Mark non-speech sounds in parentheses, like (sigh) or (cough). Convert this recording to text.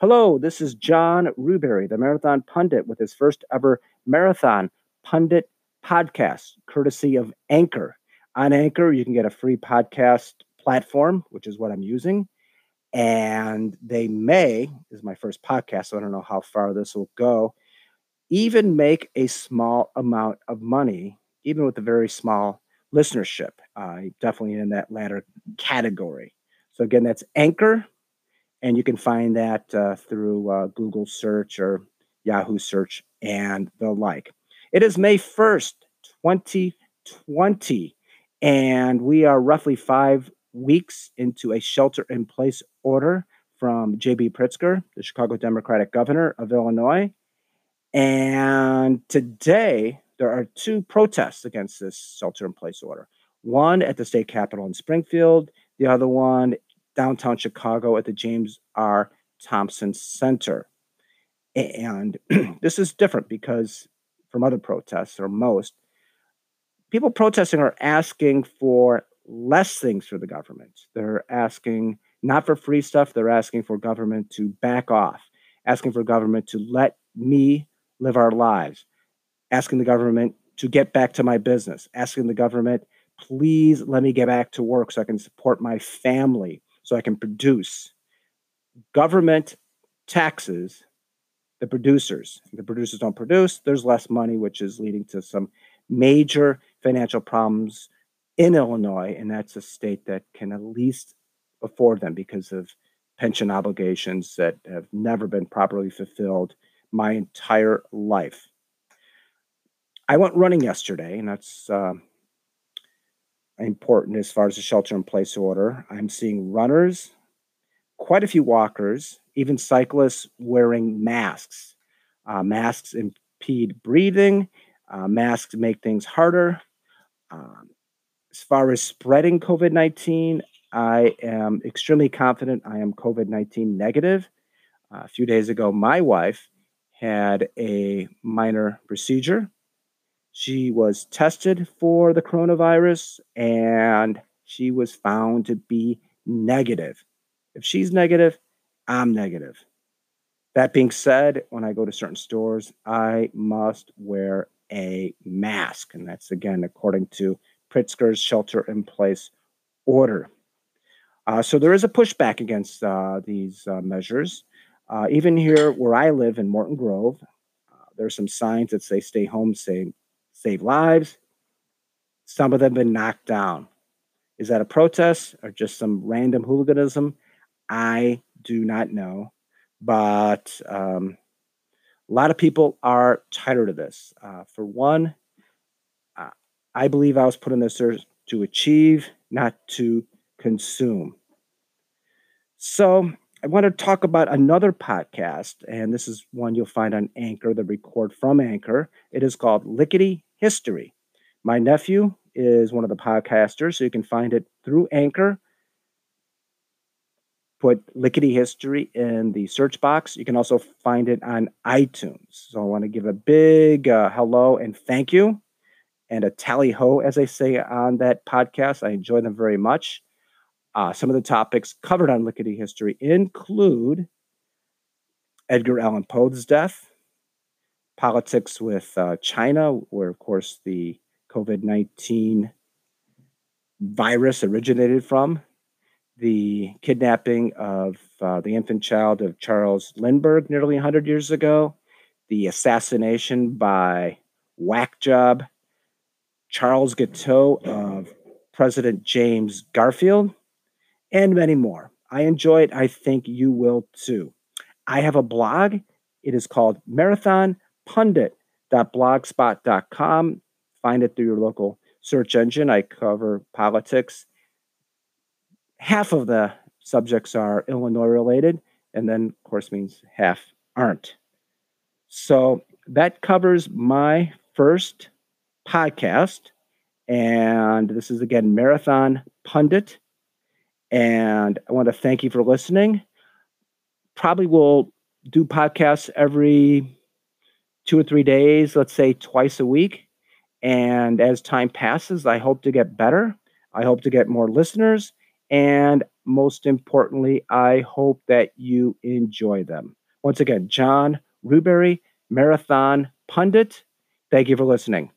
Hello, this is John Ruberry, the Marathon Pundit, with his first ever Marathon Pundit podcast, courtesy of Anchor. On Anchor, you can get a free podcast platform, which is what I'm using. And they may, is my first podcast, so I don't know how far this will go, even make a small amount of money, even with a very small listenership. Uh, definitely in that latter category. So, again, that's Anchor and you can find that uh, through uh, Google search or Yahoo search and the like. It is May 1st, 2020, and we are roughly five weeks into a shelter in place order from J.B. Pritzker, the Chicago Democratic governor of Illinois. And today, there are two protests against this shelter in place order one at the state capitol in Springfield, the other one downtown Chicago at the James R. Thompson Center. And (clears throat) this is different because from other protests, or most, people protesting are asking for less things for the government. They're asking not for free stuff, they're asking for government to back off, asking for government to let me live our lives, asking the government to get back to my business, asking the government, please let me get back to work so I can support my family, so I can produce. Government taxes the producers. The producers don't produce, there's less money, which is leading to some major financial problems in Illinois. And that's a state that can at least afford them because of pension obligations that have never been properly fulfilled my entire life. I went running yesterday, and that's uh, important as far as the shelter in place order. I'm seeing runners, quite a few walkers, even cyclists wearing masks. Uh, masks impede breathing, uh, masks make things harder. Um, as far as spreading COVID 19, I am extremely confident I am COVID 19 negative. Uh, a few days ago, my wife had a minor procedure she was tested for the coronavirus and she was found to be negative. If she's negative, I'm negative. That being said, when I go to certain stores, I must wear a mask. And that's again according to Pritzker's shelter in place order. Uh, so there is a pushback against uh, these uh, measures. Uh, even here where I live in Morton Grove, uh, there are some signs that say stay home, stay save lives. Some of them have been knocked down. Is that a protest or just some random hooliganism? I do not know. But um, a lot of people are tired of this. Uh, for one, uh, I believe I was put in this earth to achieve, not to consume. So I want to talk about another podcast, and this is one you'll find on Anchor, the record from Anchor. It is called Lickety history. My nephew is one of the podcasters, so you can find it through Anchor. Put Lickety History in the search box. You can also find it on iTunes. So I want to give a big uh, hello and thank you and a tally ho, as I say on that podcast. I enjoy them very much. Uh, some of the topics covered on Lickety History include Edgar Allan Poe's death, politics with uh, China, where, of course, the COVID 19 virus originated from, the kidnapping of uh, the infant child of Charles Lindbergh nearly 100 years ago, the assassination by whack job Charles Guiteau of President James Garfield, and many more. I enjoy it. I think you will too. I have a blog. It is called Marathon pundit.blogspot.com. Find it through your local search engine. I cover politics. Half of the subjects are Illinois related, and then, of course, means half aren't. So that covers my first podcast. And this is again Marathon Pundit. And I want to thank you for listening. Probably will do podcasts every two or three days, let's say twice a week. And as time passes, I hope to get better. I hope to get more listeners. And most importantly, I hope that you enjoy them. Once again, John Ruberry, Marathon Pundit, thank you for listening.